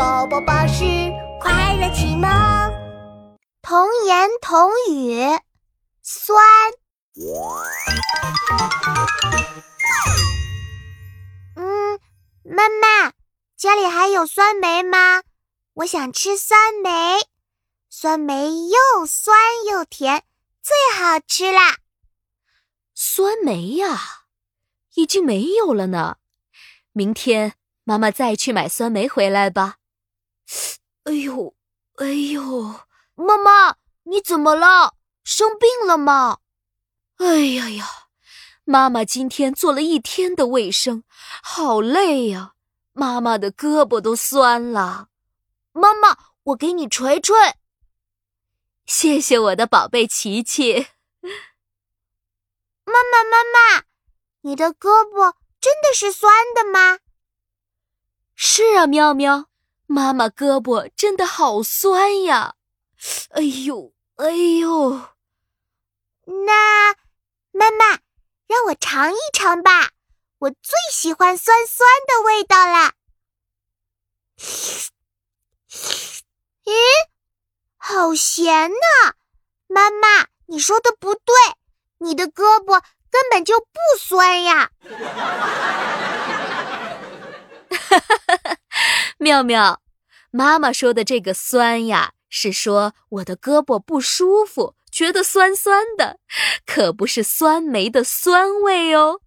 宝宝巴士快乐启蒙，童言童语，酸。嗯，妈妈，家里还有酸梅吗？我想吃酸梅，酸梅又酸又甜，最好吃啦。酸梅呀，已经没有了呢。明天妈妈再去买酸梅回来吧。哎呦，哎呦，妈妈，你怎么了？生病了吗？哎呀呀，妈妈今天做了一天的卫生，好累呀，妈妈的胳膊都酸了。妈妈，我给你捶捶。谢谢我的宝贝琪琪。妈妈，妈妈，你的胳膊真的是酸的吗？是啊，喵喵，妈妈胳膊真的好酸呀！哎呦，哎呦，那妈妈让我尝一尝吧，我最喜欢酸酸的味道了。咦，好咸呐！妈妈，你说的不对，你的胳膊根本就不酸呀。妙妙，妈妈说的这个酸呀，是说我的胳膊不舒服，觉得酸酸的，可不是酸梅的酸味哦。